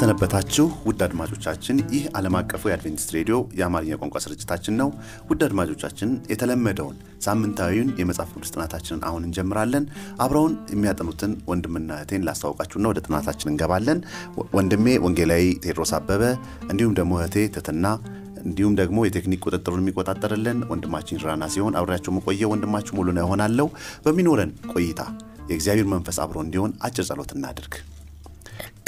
እንደምን ሰነበታችሁ ውድ አድማጮቻችን። ይህ ዓለም አቀፉ የአድቬንቲስት ሬዲዮ የአማርኛ ቋንቋ ስርጭታችን ነው። ውድ አድማጮቻችን የተለመደውን ሳምንታዊውን የመጽሐፍ ቅዱስ ጥናታችንን አሁን እንጀምራለን። አብረውን የሚያጠኑትን ወንድምና እህቴን ላስታውቃችሁና ወደ ጥናታችን እንገባለን። ወንድሜ ወንጌላዊ ቴድሮስ አበበ እንዲሁም ደግሞ እህቴ ትትና እንዲሁም ደግሞ የቴክኒክ ቁጥጥሩን የሚቆጣጠርልን ወንድማችን ራና ሲሆን አብሬያቸው መቆየ ወንድማችሁ ሙሉነህ እሆናለሁ። በሚኖረን ቆይታ የእግዚአብሔር መንፈስ አብሮ እንዲሆን አጭር ጸሎት እናድርግ።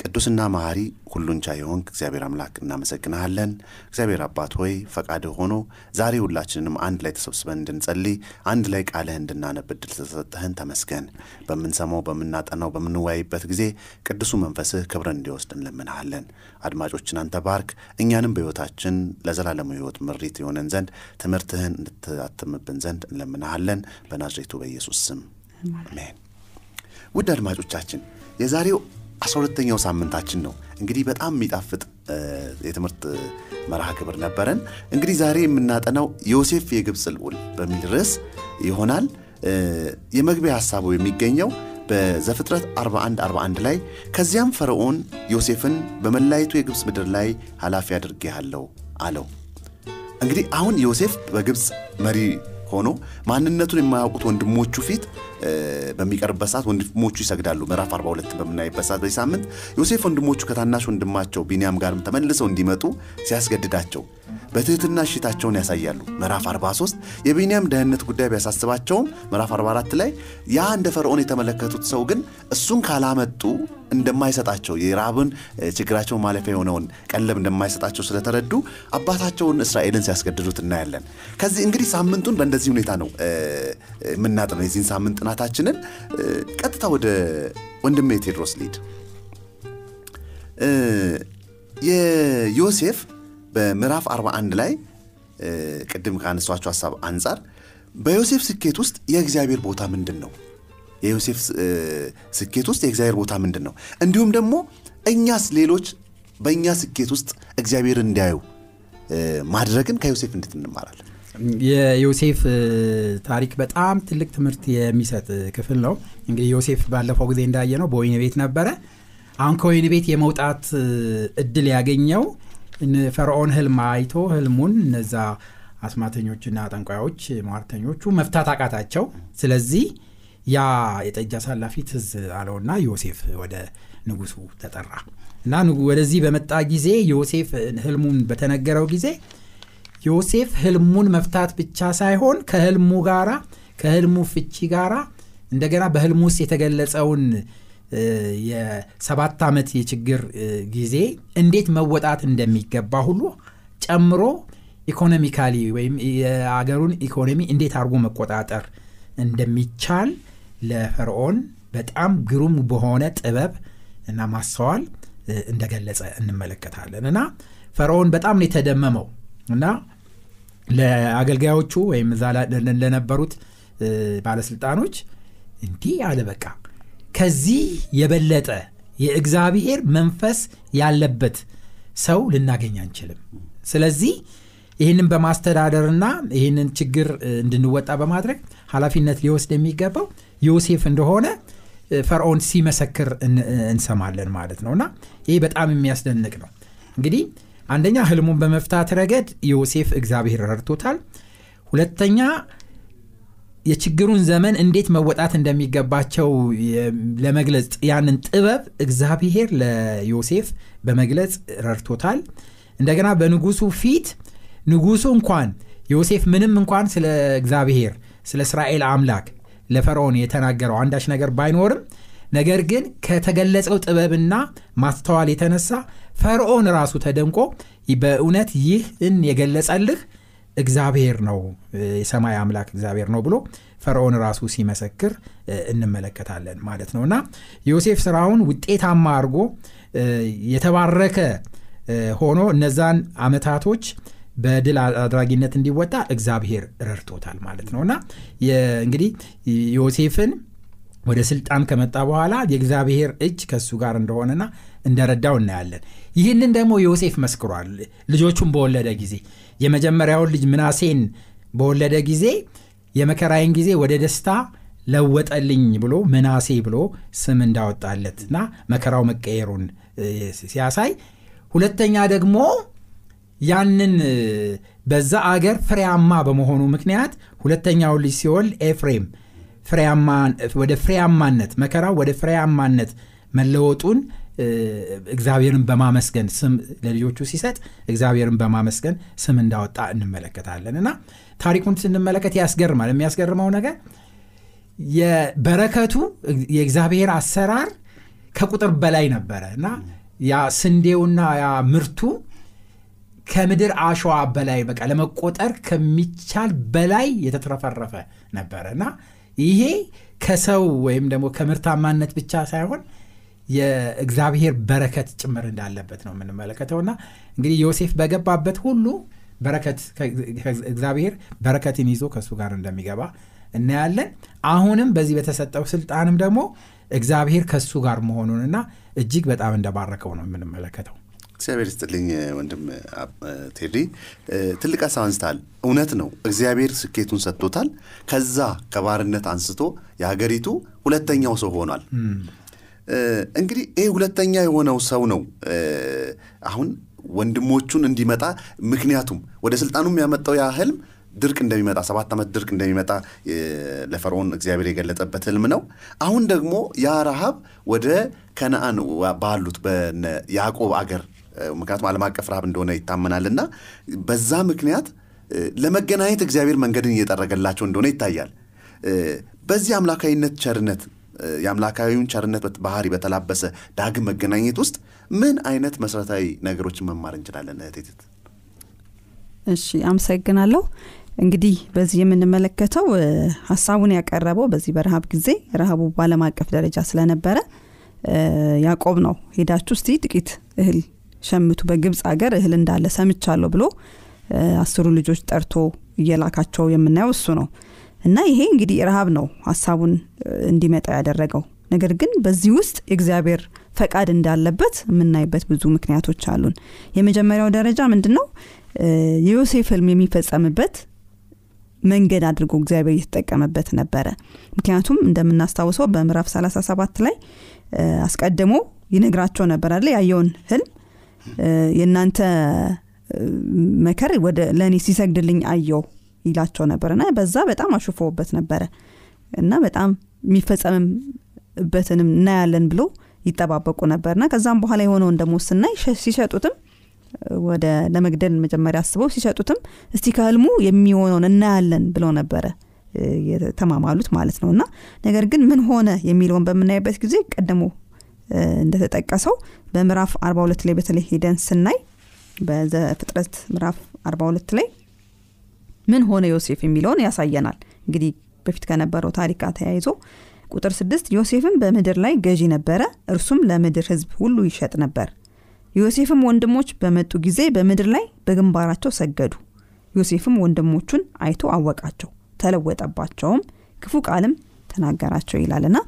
ቅዱስና መሐሪ ሁሉን ቻይ የሆንክ እግዚአብሔር አምላክ እናመሰግንሃለን። እግዚአብሔር አባት ሆይ ፈቃድ ሆኖ ዛሬ ሁላችንንም አንድ ላይ ተሰብስበን እንድንጸልይ አንድ ላይ ቃልህ እንድናነብ ዕድል ተሰጠህን ተመስገን። በምንሰማው በምናጠናው፣ በምንወያይበት ጊዜ ቅዱሱ መንፈስህ ክብርን እንዲወስድ እንለምንሃለን። አድማጮችን አንተ ባርክ፣ እኛንም በሕይወታችን ለዘላለሙ ሕይወት ምሪት የሆነን ዘንድ ትምህርትህን እንድታትምብን ዘንድ እንለምንሃለን። በናዝሬቱ በኢየሱስ ስም አሜን። ውድ አድማጮቻችን የዛሬው አስራ ሁለተኛው ሳምንታችን ነው። እንግዲህ በጣም የሚጣፍጥ የትምህርት መርሃ ግብር ነበረን። እንግዲህ ዛሬ የምናጠናው ዮሴፍ የግብፅ ልዑል በሚል ርዕስ ይሆናል። የመግቢያ ሀሳቡ የሚገኘው በዘፍጥረት 41 41 ላይ ከዚያም ፈርዖን ዮሴፍን በመላይቱ የግብፅ ምድር ላይ ኃላፊ አድርጌሃለሁ አለው። እንግዲህ አሁን ዮሴፍ በግብፅ መሪ ሆኖ ማንነቱን የማያውቁት ወንድሞቹ ፊት በሚቀርብበት ሰዓት ወንድሞቹ ይሰግዳሉ። ምዕራፍ 42 በምናይበት ሰዓት በዚህ ሳምንት ዮሴፍ ወንድሞቹ ከታናሽ ወንድማቸው ቢንያም ጋርም ተመልሰው እንዲመጡ ሲያስገድዳቸው በትህትና እሽታቸውን ያሳያሉ። ምዕራፍ 43 የቢንያም ደህንነት ጉዳይ ቢያሳስባቸውም ምዕራፍ 44 ላይ ያ እንደ ፈርዖን የተመለከቱት ሰው ግን እሱን ካላመጡ እንደማይሰጣቸው የራብን ችግራቸውን ማለፊያ የሆነውን ቀለብ እንደማይሰጣቸው ስለተረዱ አባታቸውን እስራኤልን ሲያስገድዱት እናያለን። ከዚህ እንግዲህ ሳምንቱን በእንደዚህ ሁኔታ ነው የምናጥነው። የዚህን ሳምንት ጥናታችንን ቀጥታ ወደ ወንድሜ ቴድሮስ ሊድ የዮሴፍ በምዕራፍ 41 ላይ ቅድም ካነሷቸው ሀሳብ አንጻር በዮሴፍ ስኬት ውስጥ የእግዚአብሔር ቦታ ምንድን ነው? የዮሴፍ ስኬት ውስጥ የእግዚአብሔር ቦታ ምንድን ነው? እንዲሁም ደግሞ እኛስ ሌሎች በእኛ ስኬት ውስጥ እግዚአብሔር እንዲያዩ ማድረግን ከዮሴፍ እንዴት እንማራለን? የዮሴፍ ታሪክ በጣም ትልቅ ትምህርት የሚሰጥ ክፍል ነው። እንግዲህ ዮሴፍ ባለፈው ጊዜ እንዳየ ነው በወይን ቤት ነበረ። አሁን ከወይን ቤት የመውጣት እድል ያገኘው ፈርዖን ህልም አይቶ ህልሙን እነዛ አስማተኞችና ጠንቋዮች ሟርተኞቹ መፍታት አቃታቸው። ስለዚህ ያ የጠጅ አሳላፊ ትዝ አለውና ዮሴፍ ወደ ንጉሱ ተጠራ እና ወደዚህ በመጣ ጊዜ ዮሴፍ ህልሙን በተነገረው ጊዜ ዮሴፍ ህልሙን መፍታት ብቻ ሳይሆን ከህልሙ ጋራ ከህልሙ ፍቺ ጋራ እንደገና በህልሙ ውስጥ የተገለጸውን የሰባት ዓመት የችግር ጊዜ እንዴት መወጣት እንደሚገባ ሁሉ ጨምሮ ኢኮኖሚካሊ ወይም የአገሩን ኢኮኖሚ እንዴት አድርጎ መቆጣጠር እንደሚቻል ለፈርዖን በጣም ግሩም በሆነ ጥበብ እና ማስተዋል እንደገለጸ እንመለከታለን። እና ፈርዖን በጣም ነው የተደመመው እና ለአገልጋዮቹ ወይም እዛ ለነበሩት ባለስልጣኖች እንዲህ አለ በቃ ከዚህ የበለጠ የእግዚአብሔር መንፈስ ያለበት ሰው ልናገኝ አንችልም። ስለዚህ ይህንን በማስተዳደርና ይህንን ችግር እንድንወጣ በማድረግ ኃላፊነት ሊወስድ የሚገባው ዮሴፍ እንደሆነ ፈርዖን ሲመሰክር እንሰማለን ማለት ነው እና ይህ በጣም የሚያስደንቅ ነው። እንግዲህ አንደኛ ህልሙን በመፍታት ረገድ ዮሴፍ እግዚአብሔር ረድቶታል። ሁለተኛ የችግሩን ዘመን እንዴት መወጣት እንደሚገባቸው ለመግለጽ ያንን ጥበብ እግዚአብሔር ለዮሴፍ በመግለጽ ረድቶታል። እንደገና በንጉሱ ፊት ንጉሱ እንኳን ዮሴፍ ምንም እንኳን ስለ እግዚአብሔር ስለ እስራኤል አምላክ ለፈርዖን የተናገረው አንዳች ነገር ባይኖርም ነገር ግን ከተገለጸው ጥበብና ማስተዋል የተነሳ ፈርዖን ራሱ ተደንቆ በእውነት ይህን የገለጸልህ እግዚአብሔር ነው የሰማይ አምላክ እግዚአብሔር ነው ብሎ ፈርዖን ራሱ ሲመሰክር እንመለከታለን ማለት ነው። እና ዮሴፍ ስራውን ውጤታማ አድርጎ የተባረከ ሆኖ እነዛን አመታቶች በድል አድራጊነት እንዲወጣ እግዚአብሔር ረድቶታል ማለት ነው። እና እንግዲህ ዮሴፍን ወደ ስልጣን ከመጣ በኋላ የእግዚአብሔር እጅ ከእሱ ጋር እንደሆነና እንደረዳው እናያለን። ይህንን ደግሞ ዮሴፍ መስክሯል። ልጆቹን በወለደ ጊዜ የመጀመሪያውን ልጅ ምናሴን በወለደ ጊዜ የመከራዬን ጊዜ ወደ ደስታ ለወጠልኝ ብሎ ምናሴ ብሎ ስም እንዳወጣለት እና መከራው መቀየሩን ሲያሳይ ሁለተኛ ደግሞ ያንን በዛ አገር ፍሬያማ በመሆኑ ምክንያት ሁለተኛው ልጅ ሲወልድ ኤፍሬም ወደ ፍሬያማነት መከራው ወደ ፍሬያማነት መለወጡን እግዚአብሔርን በማመስገን ስም ለልጆቹ ሲሰጥ እግዚአብሔርን በማመስገን ስም እንዳወጣ እንመለከታለን። እና ታሪኩን ስንመለከት ያስገርማል። የሚያስገርመው ነገር የበረከቱ የእግዚአብሔር አሰራር ከቁጥር በላይ ነበረ። እና ያ ስንዴውና ያ ምርቱ ከምድር አሸዋ በላይ በቃ ለመቆጠር ከሚቻል በላይ የተትረፈረፈ ነበረ እና ይሄ ከሰው ወይም ደግሞ ከምርታማነት ብቻ ሳይሆን የእግዚአብሔር በረከት ጭምር እንዳለበት ነው የምንመለከተውና እንግዲህ ዮሴፍ በገባበት ሁሉ በረከት እግዚአብሔር በረከትን ይዞ ከእሱ ጋር እንደሚገባ እናያለን። አሁንም በዚህ በተሰጠው ስልጣንም ደግሞ እግዚአብሔር ከእሱ ጋር መሆኑንና እጅግ በጣም እንደባረከው ነው የምንመለከተው እግዚአብሔር ስጥልኝ ወንድም ቴዲ። ትልቅ ሀሳብ አንስታል እውነት ነው። እግዚአብሔር ስኬቱን ሰጥቶታል። ከዛ ከባርነት አንስቶ የሀገሪቱ ሁለተኛው ሰው ሆኗል። እንግዲህ ይህ ሁለተኛ የሆነው ሰው ነው። አሁን ወንድሞቹን እንዲመጣ ምክንያቱም ወደ ስልጣኑም ያመጣው ያ ህልም ድርቅ እንደሚመጣ ሰባት ዓመት ድርቅ እንደሚመጣ ለፈርዖን እግዚአብሔር የገለጠበት ህልም ነው። አሁን ደግሞ ያ ረሃብ ወደ ከነአን ባሉት በያዕቆብ አገር ምክንያቱም ዓለም አቀፍ ረሃብ እንደሆነ ይታመናል እና በዛ ምክንያት ለመገናኘት እግዚአብሔር መንገድን እየጠረገላቸው እንደሆነ ይታያል። በዚህ አምላካዊነት ቸርነት የአምላካዊውን ቸርነት ባህሪ በተላበሰ ዳግም መገናኘት ውስጥ ምን አይነት መሰረታዊ ነገሮችን መማር እንችላለን እህቴት እሺ አመሰግናለሁ። እንግዲህ በዚህ የምንመለከተው ሀሳቡን ያቀረበው በዚህ በረሃብ ጊዜ ረሃቡ በአለም አቀፍ ደረጃ ስለነበረ ያዕቆብ ነው። ሄዳችሁ እስቲ ጥቂት እህል ሸምቱ በግብፅ ሀገር እህል እንዳለ ሰምቻለሁ ብሎ አስሩ ልጆች ጠርቶ እየላካቸው የምናየው እሱ ነው። እና ይሄ እንግዲህ ረሃብ ነው ሀሳቡን እንዲመጣ ያደረገው። ነገር ግን በዚህ ውስጥ የእግዚአብሔር ፈቃድ እንዳለበት የምናይበት ብዙ ምክንያቶች አሉን። የመጀመሪያው ደረጃ ምንድን ነው የዮሴፍ ህልም የሚፈጸምበት መንገድ አድርጎ እግዚአብሔር እየተጠቀመበት ነበረ። ምክንያቱም እንደምናስታውሰው በምዕራፍ 37 ላይ አስቀድሞ ይነግራቸው ነበር አለ ያየውን ህልም የእናንተ መከር ወደ ለእኔ ሲሰግድልኝ አየው ይላቸው ነበር እና በዛ በጣም አሹፈውበት ነበረ። እና በጣም የሚፈጸምበትንም እናያለን ብሎ ይጠባበቁ ነበርና ከዛም በኋላ የሆነውን ደግሞ ስናይ ሲሸጡትም ወደ ለመግደል መጀመሪያ አስበው ሲሸጡትም እስቲ ከህልሙ የሚሆነውን እናያለን ብለው ነበረ የተማማሉት ማለት ነው። እና ነገር ግን ምን ሆነ የሚለውን በምናይበት ጊዜ ቀደሞ እንደተጠቀሰው በምዕራፍ 42 ላይ በተለይ ሄደን ስናይ በዘፍጥረት ምዕራፍ 42 ላይ ምን ሆነ ዮሴፍ የሚለውን ያሳየናል። እንግዲህ በፊት ከነበረው ታሪክ ተያይዞ ቁጥር ስድስት ዮሴፍም በምድር ላይ ገዢ ነበረ እርሱም ለምድር ህዝብ ሁሉ ይሸጥ ነበር። ዮሴፍም ወንድሞች በመጡ ጊዜ በምድር ላይ በግንባራቸው ሰገዱ። ዮሴፍም ወንድሞቹን አይቶ አወቃቸው ተለወጠባቸውም ክፉ ቃልም ተናገራቸው ይላልና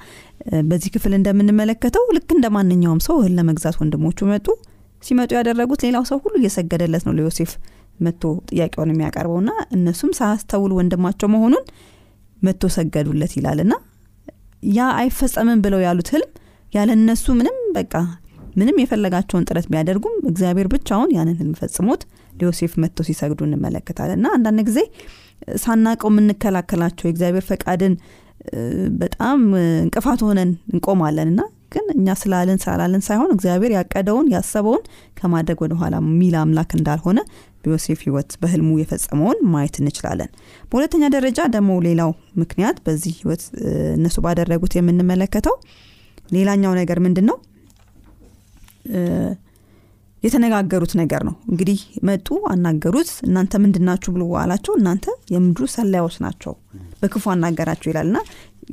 በዚህ ክፍል እንደምንመለከተው ልክ እንደ ማንኛውም ሰው እህል ለመግዛት ወንድሞቹ መጡ። ሲመጡ ያደረጉት ሌላው ሰው ሁሉ እየሰገደለት ነው ለዮሴፍ መጥቶ ጥያቄውን የሚያቀርበውና እነሱም ሳያስተውሉ ወንድማቸው መሆኑን መጥቶ ሰገዱለት ይላልና ያ አይፈጸምም ብለው ያሉት ህልም ያለ እነሱ ምንም በቃ ምንም የፈለጋቸውን ጥረት ቢያደርጉም እግዚአብሔር ብቻውን ያንን ህልም ፈጽሞት ለዮሴፍ መጥቶ ሲሰግዱ እንመለከታለን። እና አንዳንድ ጊዜ ሳናቀው የምንከላከላቸው የእግዚአብሔር ፈቃድን በጣም እንቅፋት ሆነን እንቆማለን እና ግን እኛ ስላለን ስላላለን ሳይሆን እግዚአብሔር ያቀደውን ያሰበውን ከማድረግ ወደኋላ ሚል አምላክ እንዳልሆነ በዮሴፍ ህይወት በህልሙ የፈጸመውን ማየት እንችላለን። በሁለተኛ ደረጃ ደግሞ ሌላው ምክንያት በዚህ ህይወት እነሱ ባደረጉት የምንመለከተው ሌላኛው ነገር ምንድን ነው የተነጋገሩት ነገር ነው። እንግዲህ መጡ አናገሩት እናንተ ምንድናችሁ ብሎ አላቸው። እናንተ የምድሩ ሰላዮች ናቸው በክፉ አናገራቸው ይላል። እና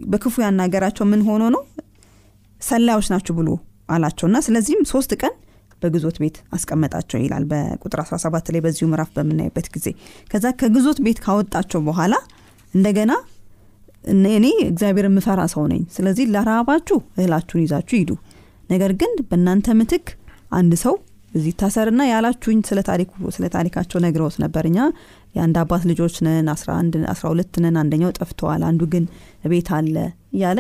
በክፉ ያናገራቸው ምን ሆኖ ነው? ሰላዮች ናችሁ ብሎ አላቸው። እና ስለዚህም ሶስት ቀን በግዞት ቤት አስቀመጣቸው ይላል። በቁጥር 17 ላይ በዚሁ ምዕራፍ በምናይበት ጊዜ። ከዛ ከግዞት ቤት ካወጣቸው በኋላ እንደገና እኔ እግዚአብሔር የምፈራ ሰው ነኝ ስለዚህ ለራባችሁ እህላችሁን ይዛችሁ ሂዱ። ነገር ግን በእናንተ ምትክ አንድ ሰው እዚህ ታሰርና ያላችሁኝ ስለ ታሪኩ ስለ ታሪካቸው ነግረውት ነበር። እኛ የአንድ አባት ልጆች ነን አስራ ሁለት ነን አንደኛው ጠፍተዋል አንዱ ግን ቤት አለ እያለ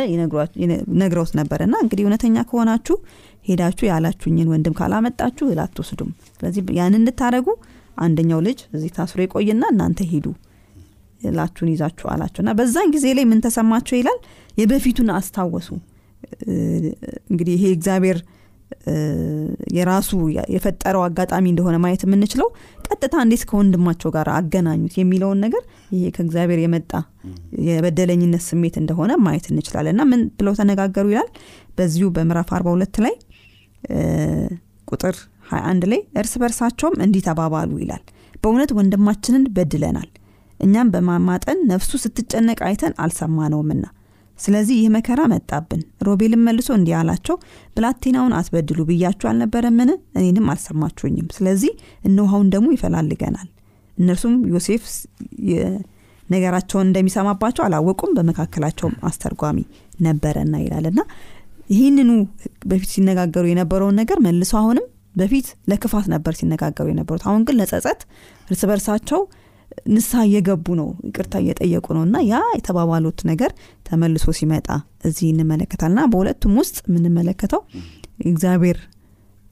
ነግረውት ነበር። እና እንግዲህ እውነተኛ ከሆናችሁ ሄዳችሁ ያላችሁኝን ወንድም ካላመጣችሁ እህል አትወስዱም ስለዚህ ያን እንድታደረጉ አንደኛው ልጅ እዚህ ታስሮ ይቆይና እናንተ ሄዱ እላችሁን ይዛችሁ አላቸው። እና በዛን ጊዜ ላይ ምን ተሰማቸው ይላል? የበፊቱን አስታወሱ። እንግዲህ ይሄ እግዚአብሔር የራሱ የፈጠረው አጋጣሚ እንደሆነ ማየት የምንችለው ቀጥታ እንዴት ከወንድማቸው ጋር አገናኙት የሚለውን ነገር ይሄ ከእግዚአብሔር የመጣ የበደለኝነት ስሜት እንደሆነ ማየት እንችላለን። እና ምን ብለው ተነጋገሩ ይላል? በዚሁ በምዕራፍ 42 ላይ ቁጥር 21 ላይ እርስ በርሳቸውም እንዲህ ተባባሉ ይላል። በእውነት ወንድማችንን በድለናል። እኛም በማማጠን ነፍሱ ስትጨነቅ አይተን አልሰማነውምና ስለዚህ ይህ መከራ መጣብን። ሮቤልም መልሶ እንዲህ አላቸው ብላቴናውን አትበድሉ ብያችሁ አልነበረምን? እኔንም አልሰማችሁኝም። ስለዚህ እነውሃውን ደግሞ ይፈላልገናል። እነርሱም ዮሴፍ ነገራቸውን እንደሚሰማባቸው አላወቁም በመካከላቸውም አስተርጓሚ ነበረና ይላል እና ይህንኑ በፊት ሲነጋገሩ የነበረውን ነገር መልሶ አሁንም በፊት ለክፋት ነበር ሲነጋገሩ የነበሩት። አሁን ግን ለጸጸት እርስ በርሳቸው ንስሐ እየገቡ ነው ይቅርታ እየጠየቁ ነው። እና ያ የተባባሉት ነገር ተመልሶ ሲመጣ እዚህ እንመለከታል ና በሁለቱም ውስጥ የምንመለከተው እግዚአብሔር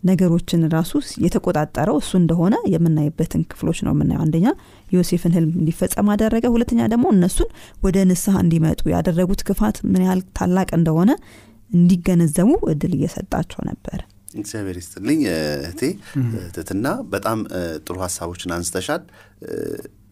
ነገሮችን ራሱ የተቆጣጠረው እሱ እንደሆነ የምናይበትን ክፍሎች ነው የምናየው። አንደኛ ዮሴፍን ህልም እንዲፈጸም አደረገ። ሁለተኛ ደግሞ እነሱን ወደ ንስሐ እንዲመጡ ያደረጉት ክፋት ምን ያህል ታላቅ እንደሆነ እንዲገነዘቡ እድል እየሰጣቸው ነበር። እግዚአብሔር ይስጥልኝ እህቴ ትትና በጣም ጥሩ ሀሳቦችን አንስተሻል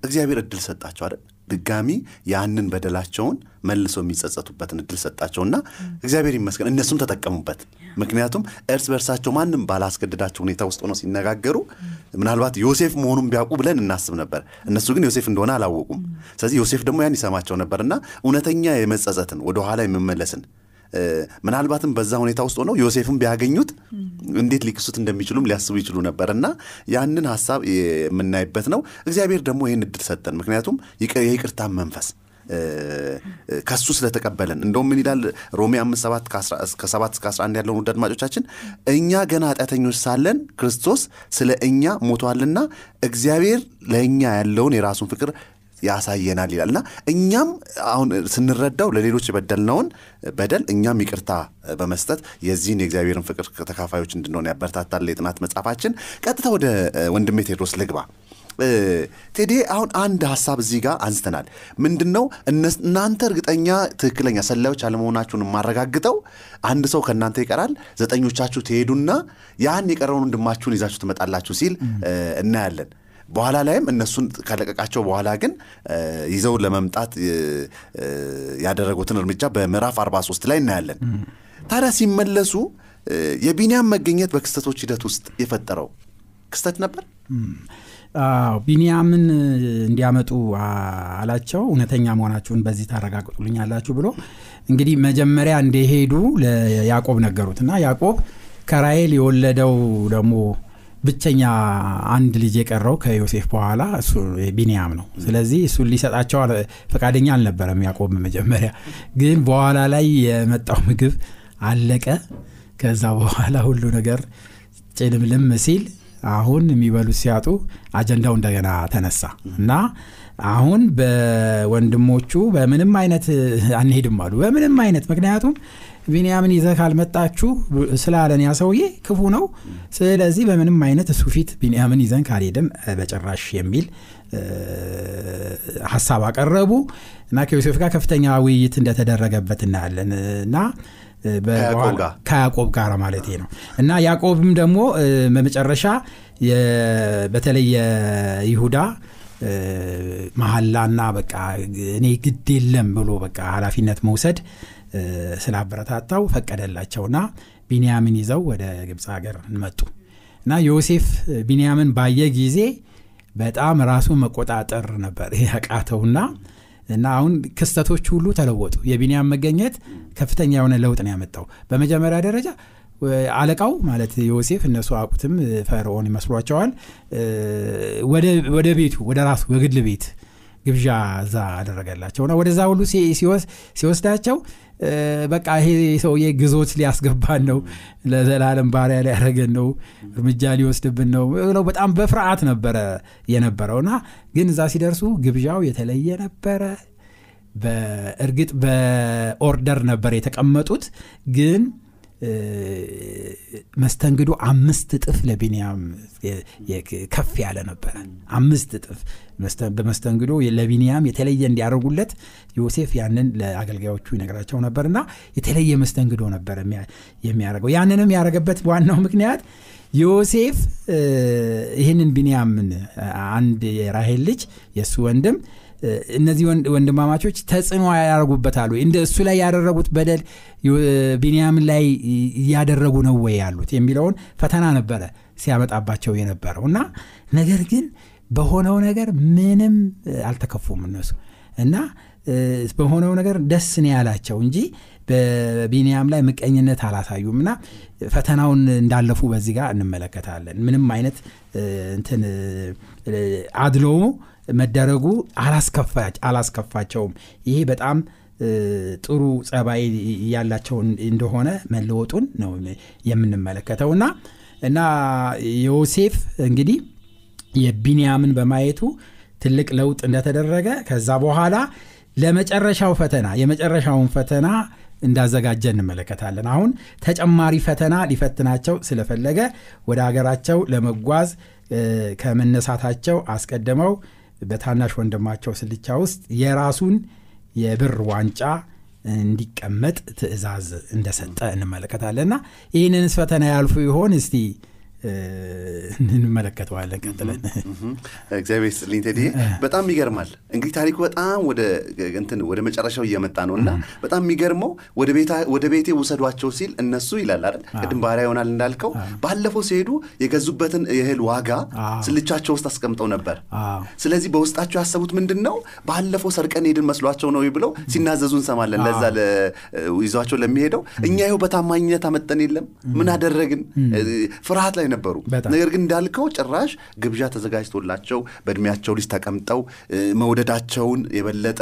እግዚአብሔር እድል ሰጣቸው አይደል? ድጋሚ ያንን በደላቸውን መልሶ የሚጸጸቱበትን እድል ሰጣቸውና እግዚአብሔር ይመስገን እነሱም ተጠቀሙበት። ምክንያቱም እርስ በርሳቸው ማንም ባላስገድዳቸው ሁኔታ ውስጥ ሆነው ሲነጋገሩ ምናልባት ዮሴፍ መሆኑን ቢያውቁ ብለን እናስብ ነበር። እነሱ ግን ዮሴፍ እንደሆነ አላወቁም። ስለዚህ ዮሴፍ ደግሞ ያን ይሰማቸው ነበርና እውነተኛ የመጸጸትን ወደኋላ የመመለስን ምናልባትም በዛ ሁኔታ ውስጥ ሆነው ዮሴፍን ቢያገኙት እንዴት ሊክሱት እንደሚችሉም ሊያስቡ ይችሉ ነበር እና ያንን ሀሳብ የምናይበት ነው። እግዚአብሔር ደግሞ ይህን እድል ሰጠን። ምክንያቱም የይቅርታን መንፈስ ከሱ ስለተቀበለን። እንደውም ምን ይላል ሮሜ አምስት ሰባት ከሰባት እስከ 11 ያለውን ውድ አድማጮቻችን እኛ ገና ኃጢአተኞች ሳለን ክርስቶስ ስለ እኛ ሞቷልና እግዚአብሔር ለእኛ ያለውን የራሱን ፍቅር ያሳየናል ይላል። እና እኛም አሁን ስንረዳው ለሌሎች የበደልነውን በደል እኛም ይቅርታ በመስጠት የዚህን የእግዚአብሔርን ፍቅር ተካፋዮች እንድንሆን ያበረታታል የጥናት መጽሐፋችን። ቀጥታ ወደ ወንድሜ ቴድሮስ ልግባ። ቴዴ አሁን አንድ ሀሳብ እዚህ ጋር አንስተናል። ምንድን ነው እናንተ እርግጠኛ ትክክለኛ ሰላዮች አለመሆናችሁን የማረጋግጠው አንድ ሰው ከእናንተ ይቀራል ዘጠኞቻችሁ ትሄዱና ያን የቀረውን ወንድማችሁን ይዛችሁ ትመጣላችሁ ሲል እናያለን በኋላ ላይም እነሱን ከለቀቃቸው በኋላ ግን ይዘው ለመምጣት ያደረጉትን እርምጃ በምዕራፍ 43 ላይ እናያለን። ታዲያ ሲመለሱ የቢንያም መገኘት በክስተቶች ሂደት ውስጥ የፈጠረው ክስተት ነበር? ቢንያምን እንዲያመጡ አላቸው። እውነተኛ መሆናችሁን በዚህ ታረጋግጡልኛላችሁ ብሎ እንግዲህ መጀመሪያ እንደሄዱ ለያዕቆብ ነገሩት እና ያዕቆብ ከራኤል የወለደው ደግሞ ብቸኛ አንድ ልጅ የቀረው ከዮሴፍ በኋላ እሱ ቢንያም ነው። ስለዚህ እሱን ሊሰጣቸው ፈቃደኛ አልነበረም ያዕቆብ መጀመሪያ። ግን በኋላ ላይ የመጣው ምግብ አለቀ። ከዛ በኋላ ሁሉ ነገር ጭልምልም ሲል አሁን የሚበሉት ሲያጡ አጀንዳው እንደገና ተነሳ። እና አሁን በወንድሞቹ በምንም አይነት አንሄድም አሉ። በምንም አይነት ምክንያቱም ቢንያምን ይዘህ ካልመጣችሁ ስላለን ያ ሰውዬ ክፉ ነው። ስለዚህ በምንም አይነት እሱ ፊት ቢንያምን ይዘን ካልሄድን በጭራሽ የሚል ሀሳብ አቀረቡ። እና ከዮሴፍ ጋር ከፍተኛ ውይይት እንደተደረገበት እናያለን። እና ከያዕቆብ ጋር። ማለት ነው። እና ያዕቆብም ደግሞ በመጨረሻ በተለይ የይሁዳ መሀላና በቃ እኔ ግድ የለም ብሎ በቃ ኃላፊነት መውሰድ ስላበረታታው ፈቀደላቸውና ቢንያምን ይዘው ወደ ግብፅ ሀገር መጡ። እና ዮሴፍ ቢንያምን ባየ ጊዜ በጣም ራሱን መቆጣጠር ነበር ያቃተውና እና አሁን ክስተቶች ሁሉ ተለወጡ። የቢንያም መገኘት ከፍተኛ የሆነ ለውጥ ነው ያመጣው። በመጀመሪያ ደረጃ አለቃው ማለት ዮሴፍ እነሱ አቁትም ፈርዖን ይመስሏቸዋል። ወደ ቤቱ ወደ ራሱ በግል ቤት ግብዣ እዛ አደረገላቸውና ወደዛ ሁሉ ሲወስዳቸው በቃ ይሄ ሰውዬ ግዞት ሊያስገባን ነው ለዘላለም ባሪያ ሊያደረገን ነው እርምጃ ሊወስድብን ነው ብለው በጣም በፍርሃት ነበረ የነበረውና ግን እዛ ሲደርሱ ግብዣው የተለየ ነበረ። በእርግጥ በኦርደር ነበር የተቀመጡት ግን መስተንግዶ አምስት እጥፍ ለቢንያም ከፍ ያለ ነበረ። አምስት እጥፍ በመስተንግዶ ለቢንያም የተለየ እንዲያደርጉለት ዮሴፍ ያንን ለአገልጋዮቹ ይነግራቸው ነበርና የተለየ መስተንግዶ ነበር የሚያደርገው። ያንንም ያደረገበት ዋናው ምክንያት ዮሴፍ ይህንን ቢንያምን አንድ የራሄል ልጅ የእሱ ወንድም እነዚህ ወንድማማቾች ተጽዕኖ ያደርጉበታሉ እንደ እሱ ላይ ያደረጉት በደል ቢንያምን ላይ እያደረጉ ነው ወይ ያሉት የሚለውን ፈተና ነበረ ሲያመጣባቸው የነበረው እና ነገር ግን በሆነው ነገር ምንም አልተከፉም እነሱ እና በሆነው ነገር ደስ ነው ያላቸው እንጂ በቢንያም ላይ ምቀኝነት አላሳዩም እና ፈተናውን እንዳለፉ በዚህ ጋር እንመለከታለን። ምንም አይነት እንትን አድሎ መደረጉ አላስከፋቸውም። ይሄ በጣም ጥሩ ጸባይ ያላቸው እንደሆነ መለወጡን ነው የምንመለከተው። እና እና ዮሴፍ እንግዲህ የቢንያምን በማየቱ ትልቅ ለውጥ እንደተደረገ ከዛ በኋላ ለመጨረሻው ፈተና የመጨረሻውን ፈተና እንዳዘጋጀ እንመለከታለን። አሁን ተጨማሪ ፈተና ሊፈትናቸው ስለፈለገ ወደ ሀገራቸው ለመጓዝ ከመነሳታቸው አስቀድመው በታናሽ ወንድማቸው ስልቻ ውስጥ የራሱን የብር ዋንጫ እንዲቀመጥ ትእዛዝ እንደሰጠ እንመለከታለንና ይህንንስ ፈተና ያልፉ ይሆን? እስቲ እንመለከተዋለን ቀጥለን። እግዚአብሔር ስጥልኝ ቴዲ። በጣም ይገርማል። እንግዲህ ታሪኩ በጣም ወደ እንትን ወደ መጨረሻው እየመጣ ነው እና በጣም የሚገርመው ወደ ቤቴ ውሰዷቸው ሲል እነሱ ይላል አይደል? ቅድም ባሪያ ይሆናል እንዳልከው ባለፈው ሲሄዱ የገዙበትን የእህል ዋጋ ስልቻቸው ውስጥ አስቀምጠው ነበር። ስለዚህ በውስጣቸው ያሰቡት ምንድን ነው ባለፈው ሰርቀን ሄድን መስሏቸው ነው ብለው ሲናዘዙ እንሰማለን። ለዛ ይዟቸው ለሚሄደው እኛ ይኸው በታማኝነት አመጠን የለም። ምን አደረግን? ፍርሃት ላይ ነበሩ ነገር ግን እንዳልከው ጭራሽ ግብዣ ተዘጋጅቶላቸው በእድሜያቸው ልጅ ተቀምጠው መውደዳቸውን የበለጠ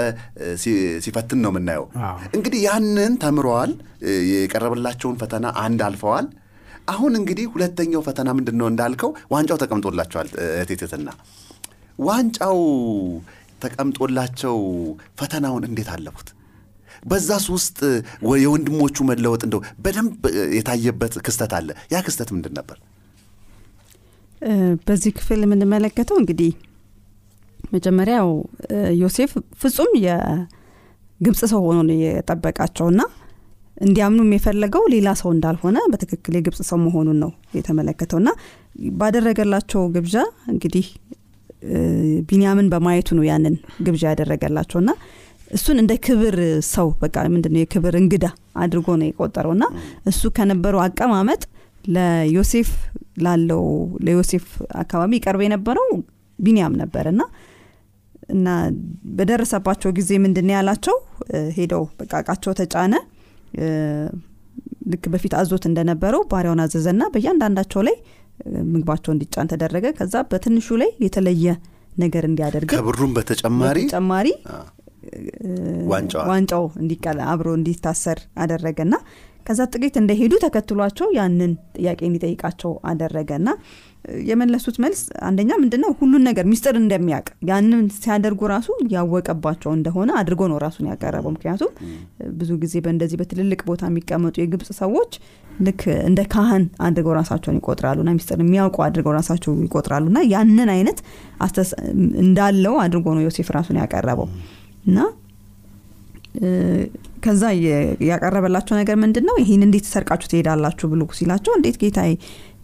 ሲፈትን ነው የምናየው። እንግዲህ ያንን ተምረዋል። የቀረበላቸውን ፈተና አንድ አልፈዋል። አሁን እንግዲህ ሁለተኛው ፈተና ምንድን ነው እንዳልከው ዋንጫው ተቀምጦላቸዋል። እቴትትና ዋንጫው ተቀምጦላቸው ፈተናውን እንዴት አለፉት? በዛስ ውስጥ የወንድሞቹ መለወጥ እንደው በደንብ የታየበት ክስተት አለ። ያ ክስተት ምንድን ነበር በዚህ ክፍል የምንመለከተው እንግዲህ መጀመሪያው ዮሴፍ ፍጹም የግብፅ ሰው ሆኖ ነው የጠበቃቸውና እንዲያምኑም የፈለገው ሌላ ሰው እንዳልሆነ በትክክል የግብፅ ሰው መሆኑን ነው የተመለከተው እና ባደረገላቸው ግብዣ እንግዲህ ቢንያምን በማየቱ ነው ያንን ግብዣ ያደረገላቸው እና እሱን እንደ ክብር ሰው በቃ ምንድነው የክብር እንግዳ አድርጎ ነው የቆጠረው እና እሱ ከነበረው አቀማመጥ ለዮሴፍ ላለው ለዮሴፍ አካባቢ ይቀርብ የነበረው ቢንያም ነበር። እና እና በደረሰባቸው ጊዜ ምንድን ያላቸው? ሄደው በቃ እቃቸው ተጫነ። ልክ በፊት አዞት እንደነበረው ባሪያውን አዘዘና በእያንዳንዳቸው ላይ ምግባቸው እንዲጫን ተደረገ። ከዛ በትንሹ ላይ የተለየ ነገር እንዲያደርግ ከብሩም በተጨማሪ ተጨማሪ ዋንጫው እንዲቀለ አብሮ እንዲታሰር አደረገና ከዛ ጥቂት እንደሄዱ ተከትሏቸው ያንን ጥያቄ እንዲጠይቃቸው አደረገና የመለሱት መልስ አንደኛ ምንድነው? ሁሉን ነገር ሚስጥር እንደሚያውቅ ያንን ሲያደርጉ ራሱ ያወቀባቸው እንደሆነ አድርጎ ነው ራሱን ያቀረበው። ምክንያቱም ብዙ ጊዜ በእንደዚህ በትልልቅ ቦታ የሚቀመጡ የግብፅ ሰዎች ልክ እንደ ካህን አድርገው ራሳቸውን ይቆጥራሉና ሚስጥር የሚያውቁ አድርገው ራሳቸው ይቆጥራሉና ያንን አይነት እንዳለው አድርጎ ነው ዮሴፍ ራሱን ያቀረበው እና ከዛ ያቀረበላቸው ነገር ምንድን ነው ይህን እንዴት ሰርቃችሁ ትሄዳላችሁ ብሎ ሲላቸው እንዴት ጌታ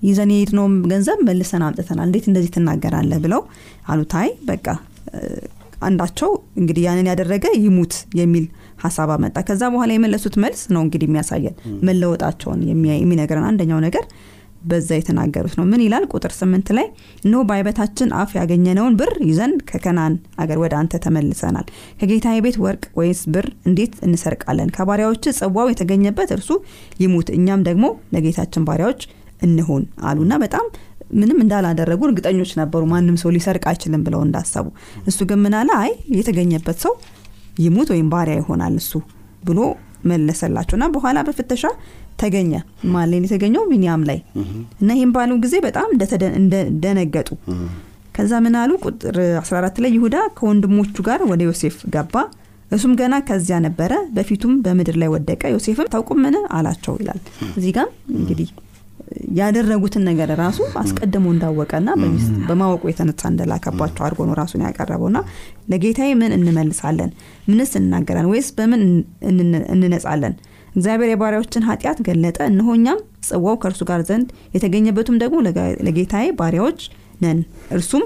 ይዘን የሄድነውም ገንዘብ መልሰን አምጥተናል እንዴት እንደዚህ ትናገራለህ? ብለው አሉታይ በቃ አንዳቸው እንግዲህ ያንን ያደረገ ይሙት የሚል ሀሳብ አመጣ። ከዛ በኋላ የመለሱት መልስ ነው እንግዲህ የሚያሳየን መለወጣቸውን የሚነግረን አንደኛው ነገር በዛ የተናገሩት ነው። ምን ይላል? ቁጥር ስምንት ላይ እነሆ በአይበታችን አፍ ያገኘነውን ብር ይዘን ከከናን አገር ወደ አንተ ተመልሰናል። ከጌታዬ ቤት ወርቅ ወይስ ብር? እንዴት እንሰርቃለን? ከባሪያዎች ጽዋው የተገኘበት እርሱ ይሙት እኛም ደግሞ ለጌታችን ባሪያዎች እንሆን አሉና በጣም ምንም እንዳላደረጉ እርግጠኞች ነበሩ። ማንም ሰው ሊሰርቅ አይችልም ብለው እንዳሰቡ። እሱ ግን ምን አለ? አይ የተገኘበት ሰው ይሙት ወይም ባሪያ ይሆናል እሱ ብሎ መለሰላቸው እና በኋላ በፍተሻ ተገኘ ማለን የተገኘው ቢንያም ላይ እና ይህም ባሉ ጊዜ በጣም እንደደነገጡ ከዛ ምን አሉ? ቁጥር 14 ላይ ይሁዳ ከወንድሞቹ ጋር ወደ ዮሴፍ ገባ። እሱም ገና ከዚያ ነበረ በፊቱም በምድር ላይ ወደቀ። ዮሴፍም ታውቁምን? አላቸው ይላል። እዚህ ጋር እንግዲህ ያደረጉትን ነገር ራሱ አስቀድሞ እንዳወቀና በማወቁ የተነሳ እንደላከባቸው አድርጎ ነው ራሱን ያቀረበውና ለጌታዬ ምን እንመልሳለን? ምንስ እንናገራለን? ወይስ በምን እንነጻለን እግዚአብሔር የባሪያዎችን ኃጢአት ገለጠ። እነሆ እኛም ጽዋው ከእርሱ ጋር ዘንድ የተገኘበትም ደግሞ ለጌታዬ ባሪያዎች ነን። እርሱም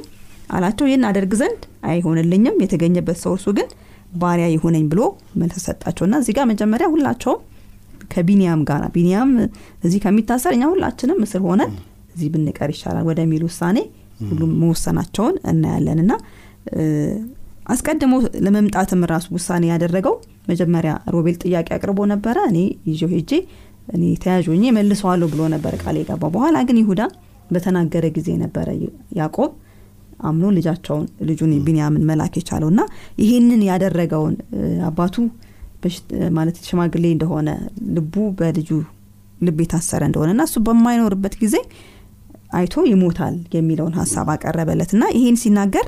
አላቸው ይህን አደርግ ዘንድ አይሆንልኝም የተገኘበት ሰው እርሱ ግን ባሪያ ይሁነኝ ብሎ መልስ ሰጣቸውና እዚህ ጋር መጀመሪያ ሁላቸውም ከቢኒያም ጋር ቢኒያም እዚህ ከሚታሰር እኛ ሁላችንም ምስር ሆነን እዚህ ብንቀር ይሻላል ወደሚል ውሳኔ ሁሉም መወሰናቸውን እናያለን እና አስቀድሞ ለመምጣትም ራሱ ውሳኔ ያደረገው መጀመሪያ ሮቤል ጥያቄ አቅርቦ ነበረ። እኔ ይዤው ሄጄ እኔ ተያዥ ሆኜ መልሰዋለሁ ብሎ ነበር ቃል የገባው። በኋላ ግን ይሁዳ በተናገረ ጊዜ ነበረ ያዕቆብ አምኖ ልጃቸውን ልጁን ቢንያምን መላክ የቻለው እና ይህንን ያደረገውን አባቱ ማለት ሽማግሌ እንደሆነ ልቡ በልጁ ልብ የታሰረ እንደሆነ እና እሱ በማይኖርበት ጊዜ አይቶ ይሞታል የሚለውን ሀሳብ አቀረበለት እና ይህን ሲናገር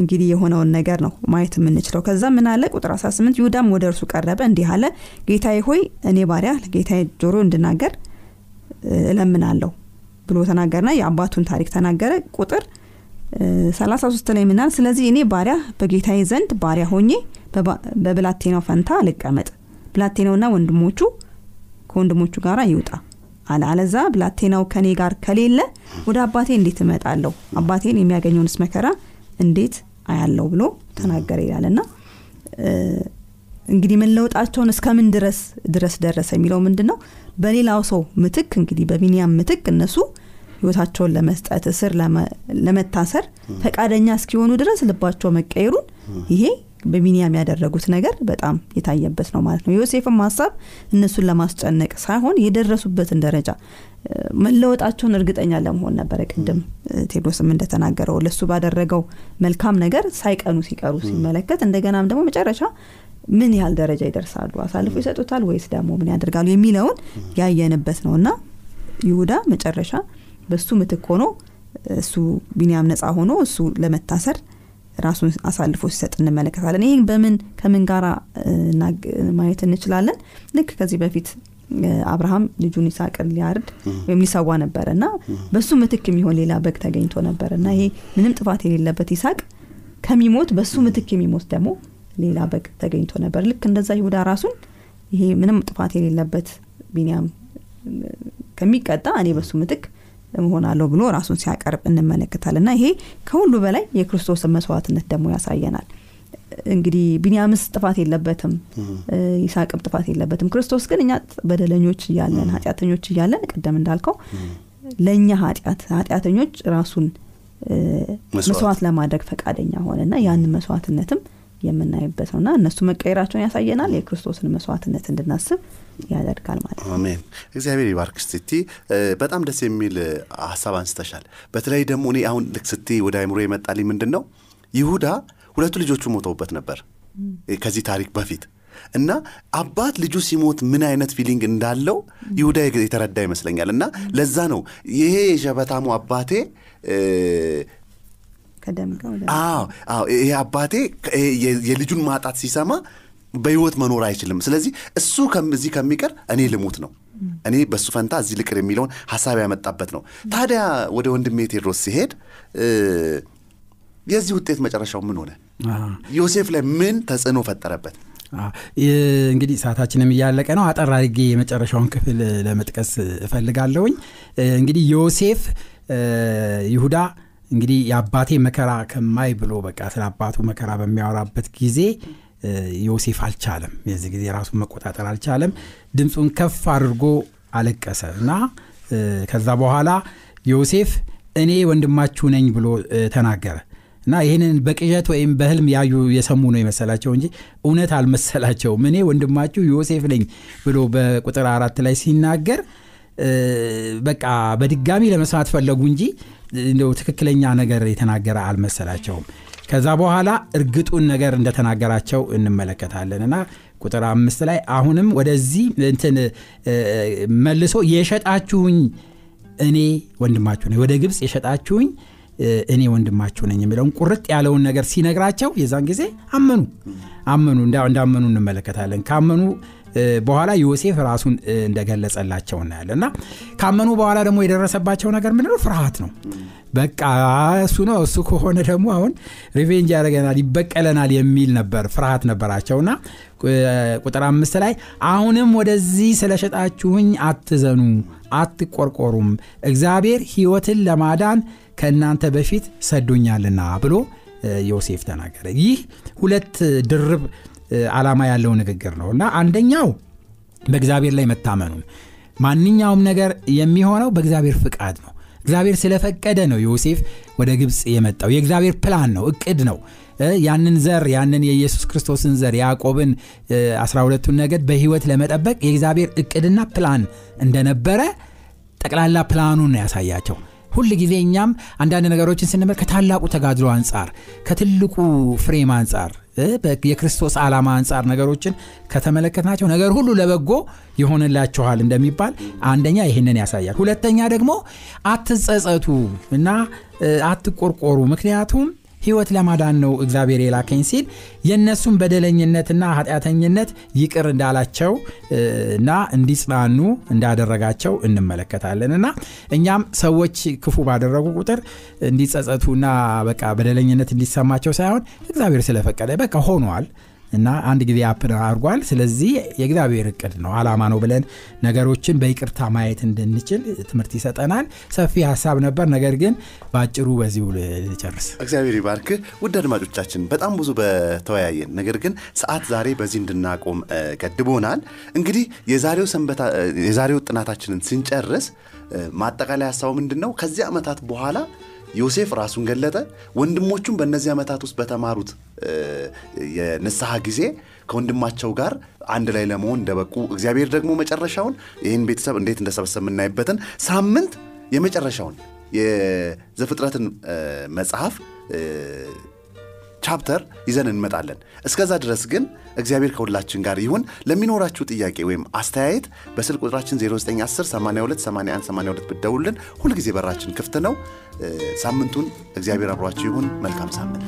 እንግዲህ የሆነውን ነገር ነው ማየት የምንችለው። ከዛ ምን አለ? ቁጥር 18 ይሁዳም ወደ እርሱ ቀረበ እንዲህ አለ ጌታዬ ሆይ እኔ ባሪያ ለጌታዬ ጆሮ እንድናገር እለምናለሁ ብሎ ተናገርና የአባቱን ታሪክ ተናገረ። ቁጥር 33 ላይ ምናል ስለዚህ እኔ ባሪያ በጌታዬ ዘንድ ባሪያ ሆኜ በብላቴናው ፈንታ ልቀመጥ ብላቴናውና ወንድሞቹ ከወንድሞቹ ጋር ይውጣ አለ። ብላቴናው ከኔ ጋር ከሌለ ወደ አባቴ እንዴት እመጣለሁ? አባቴን የሚያገኘውንስ መከራ እንዴት አያለው ብሎ ተናገረ ይላል። እና እንግዲህ መለወጣቸውን እስከምን ድረስ ድረስ ደረሰ የሚለው ምንድን ነው በሌላው ሰው ምትክ እንግዲህ በቢኒያም ምትክ እነሱ ህይወታቸውን ለመስጠት እስር ለመታሰር ፈቃደኛ እስኪሆኑ ድረስ ልባቸው መቀየሩን ይሄ በቢኒያም ያደረጉት ነገር በጣም የታየበት ነው ማለት ነው። የዮሴፍም ሀሳብ እነሱን ለማስጨነቅ ሳይሆን የደረሱበትን ደረጃ መለወጣቸውን እርግጠኛ ለመሆን ነበረ ቅድም ቴዎድሮስም እንደተናገረው። ለሱ ባደረገው መልካም ነገር ሳይቀኑ ሲቀሩ ሲመለከት እንደገናም ደግሞ መጨረሻ ምን ያህል ደረጃ ይደርሳሉ? አሳልፎ ይሰጡታል ወይስ ደግሞ ምን ያደርጋሉ? የሚለውን ያየንበት ነው። እና ይሁዳ መጨረሻ በሱ ምትክ ሆኖ እሱ ቢንያም ነፃ ሆኖ እሱ ለመታሰር ራሱን አሳልፎ ሲሰጥ እንመለከታለን። ይህ በምን ከምን ጋር ማየት እንችላለን? ልክ ከዚህ በፊት አብርሃም ልጁን ይስሐቅን ሊያርድ ወይም ሊሰዋ ነበረ እና በሱ ምትክ የሚሆን ሌላ በግ ተገኝቶ ነበር እና ይሄ ምንም ጥፋት የሌለበት ይስሐቅ ከሚሞት በሱ ምትክ የሚሞት ደግሞ ሌላ በግ ተገኝቶ ነበር። ልክ እንደዛ ይሁዳ ራሱን ይሄ ምንም ጥፋት የሌለበት ቢንያም ከሚቀጣ እኔ በሱ ምትክ እሆናለሁ ብሎ ራሱን ሲያቀርብ እንመለከታል እና ይሄ ከሁሉ በላይ የክርስቶስን መስዋዕትነት ደግሞ ያሳየናል። እንግዲህ ቢንያምስ ጥፋት የለበትም ይስቅም ጥፋት የለበትም። ክርስቶስ ግን እኛ በደለኞች እያለን ኃጢአተኞች እያለን ቅደም እንዳልከው ለእኛ ኃጢአት ኃጢአተኞች ራሱን መስዋዕት ለማድረግ ፈቃደኛ ሆነና ያንን መስዋዕትነትም የምናይበት ነውና እነሱ መቀየራቸውን ያሳየናል። የክርስቶስን መስዋዕትነት እንድናስብ ያደርጋል ማለት ነው። አሜን። እግዚአብሔር ይባርክ ስቲ በጣም ደስ የሚል ሀሳብ አንስተሻል። በተለይ ደግሞ እኔ አሁን ልክ ስቲ ወደ አይምሮ የመጣልኝ ምንድን ነው ይሁዳ ሁለቱ ልጆቹ ሞተውበት ነበር ከዚህ ታሪክ በፊት። እና አባት ልጁ ሲሞት ምን አይነት feeling እንዳለው ይሁዳ የተረዳ ይመስለኛል። እና ለዛ ነው ይሄ የሸበታሙ አባቴ ይሄ አባቴ የልጁን ማጣት ሲሰማ በህይወት መኖር አይችልም። ስለዚህ እሱ እዚህ ከሚቀር እኔ ልሙት ነው። እኔ በእሱ ፈንታ እዚህ ልቅር የሚለውን ሀሳብ ያመጣበት ነው። ታዲያ ወደ ወንድሜ ቴድሮስ ሲሄድ የዚህ ውጤት መጨረሻው ምን ሆነ? ዮሴፍ ላይ ምን ተጽዕኖ ፈጠረበት? እንግዲህ ሰዓታችንም እያለቀ ነው። አጠር አድርጌ የመጨረሻውን ክፍል ለመጥቀስ እፈልጋለሁኝ። እንግዲህ ዮሴፍ ይሁዳ እንግዲህ የአባቴ መከራ ከማይ ብሎ በቃ ስለ አባቱ መከራ በሚያወራበት ጊዜ ዮሴፍ አልቻለም። የዚህ ጊዜ ራሱን መቆጣጠር አልቻለም። ድምፁን ከፍ አድርጎ አለቀሰ እና ከዛ በኋላ ዮሴፍ እኔ ወንድማችሁ ነኝ ብሎ ተናገረ እና ይህንን በቅዠት ወይም በህልም ያዩ የሰሙ ነው የመሰላቸው እንጂ እውነት አልመሰላቸውም። እኔ ወንድማችሁ ዮሴፍ ነኝ ብሎ በቁጥር አራት ላይ ሲናገር በቃ በድጋሚ ለመስማት ፈለጉ እንጂ ትክክለኛ ነገር የተናገረ አልመሰላቸውም። ከዛ በኋላ እርግጡን ነገር እንደተናገራቸው እንመለከታለን። እና ቁጥር አምስት ላይ አሁንም ወደዚህ እንትን መልሶ የሸጣችሁኝ እኔ ወንድማችሁ ነኝ ወደ ግብፅ የሸጣችሁኝ እኔ ወንድማችሁ ነኝ የሚለውን ቁርጥ ያለውን ነገር ሲነግራቸው የዛን ጊዜ አመኑ። አመኑ እንዳመኑ እንመለከታለን። ካመኑ በኋላ ዮሴፍ ራሱን እንደገለጸላቸው እናያለን። እና ካመኑ በኋላ ደግሞ የደረሰባቸው ነገር ምንድነው? ፍርሃት ነው። በቃ እሱ ነው እሱ ከሆነ ደግሞ አሁን ሪቬንጅ ያደረገናል ይበቀለናል የሚል ነበር ፍርሃት ነበራቸውና ቁጥር አምስት ላይ አሁንም ወደዚህ ስለሸጣችሁኝ አትዘኑ አትቆርቆሩም እግዚአብሔር ህይወትን ለማዳን ከእናንተ በፊት ሰዶኛልና ብሎ ዮሴፍ ተናገረ። ይህ ሁለት ድርብ ዓላማ ያለው ንግግር ነው። እና አንደኛው በእግዚአብሔር ላይ መታመኑን ማንኛውም ነገር የሚሆነው በእግዚአብሔር ፍቃድ ነው። እግዚአብሔር ስለፈቀደ ነው ዮሴፍ ወደ ግብፅ የመጣው። የእግዚአብሔር ፕላን ነው እቅድ ነው። ያንን ዘር ያንን የኢየሱስ ክርስቶስን ዘር ያዕቆብን 12ቱን ነገድ በህይወት ለመጠበቅ የእግዚአብሔር እቅድና ፕላን እንደነበረ ጠቅላላ ፕላኑን ያሳያቸው ሁል ጊዜ እኛም አንዳንድ ነገሮችን ስንመር ከታላቁ ተጋድሎ አንጻር ከትልቁ ፍሬም አንጻር የክርስቶስ ዓላማ አንጻር ነገሮችን ከተመለከትናቸው ነገር ሁሉ ለበጎ ይሆንላችኋል እንደሚባል አንደኛ ይህንን ያሳያል። ሁለተኛ ደግሞ አትጸጸቱ እና አትቆርቆሩ። ምክንያቱም ህይወት ለማዳን ነው እግዚአብሔር የላከኝ ሲል የእነሱን በደለኝነትና ኃጢአተኝነት ይቅር እንዳላቸው እና እንዲጽናኑ እንዳደረጋቸው እንመለከታለን። እና እኛም ሰዎች ክፉ ባደረጉ ቁጥር እንዲጸጸቱና በቃ በደለኝነት እንዲሰማቸው ሳይሆን እግዚአብሔር ስለፈቀደ በቃ ሆኗል እና አንድ ጊዜ አፕን አድርጓል። ስለዚህ የእግዚአብሔር እቅድ ነው አላማ ነው ብለን ነገሮችን በይቅርታ ማየት እንድንችል ትምህርት ይሰጠናል። ሰፊ ሀሳብ ነበር ነገር ግን በአጭሩ በዚሁ ልጨርስ። እግዚአብሔር ይባርክ። ውድ አድማጮቻችን በጣም ብዙ በተወያየን ነገር ግን ሰዓት ዛሬ በዚህ እንድናቆም ገድቦናል። እንግዲህ የዛሬው ጥናታችንን ስንጨርስ ማጠቃላይ ሀሳቡ ምንድን ነው ከዚህ ዓመታት በኋላ ዮሴፍ ራሱን ገለጠ። ወንድሞቹም በእነዚህ ዓመታት ውስጥ በተማሩት የንስሐ ጊዜ ከወንድማቸው ጋር አንድ ላይ ለመሆን እንደበቁ እግዚአብሔር ደግሞ መጨረሻውን ይህን ቤተሰብ እንዴት እንደሰበሰብ የምናይበትን ሳምንት የመጨረሻውን የዘፍጥረትን መጽሐፍ ቻፕተር ይዘን እንመጣለን። እስከዛ ድረስ ግን እግዚአብሔር ከሁላችን ጋር ይሁን። ለሚኖራችሁ ጥያቄ ወይም አስተያየት በስልክ ቁጥራችን 0910828182 ብደውልን ሁልጊዜ በራችን ክፍት ነው። ሳምንቱን እግዚአብሔር አብሯችሁ ይሁን። መልካም ሳምንት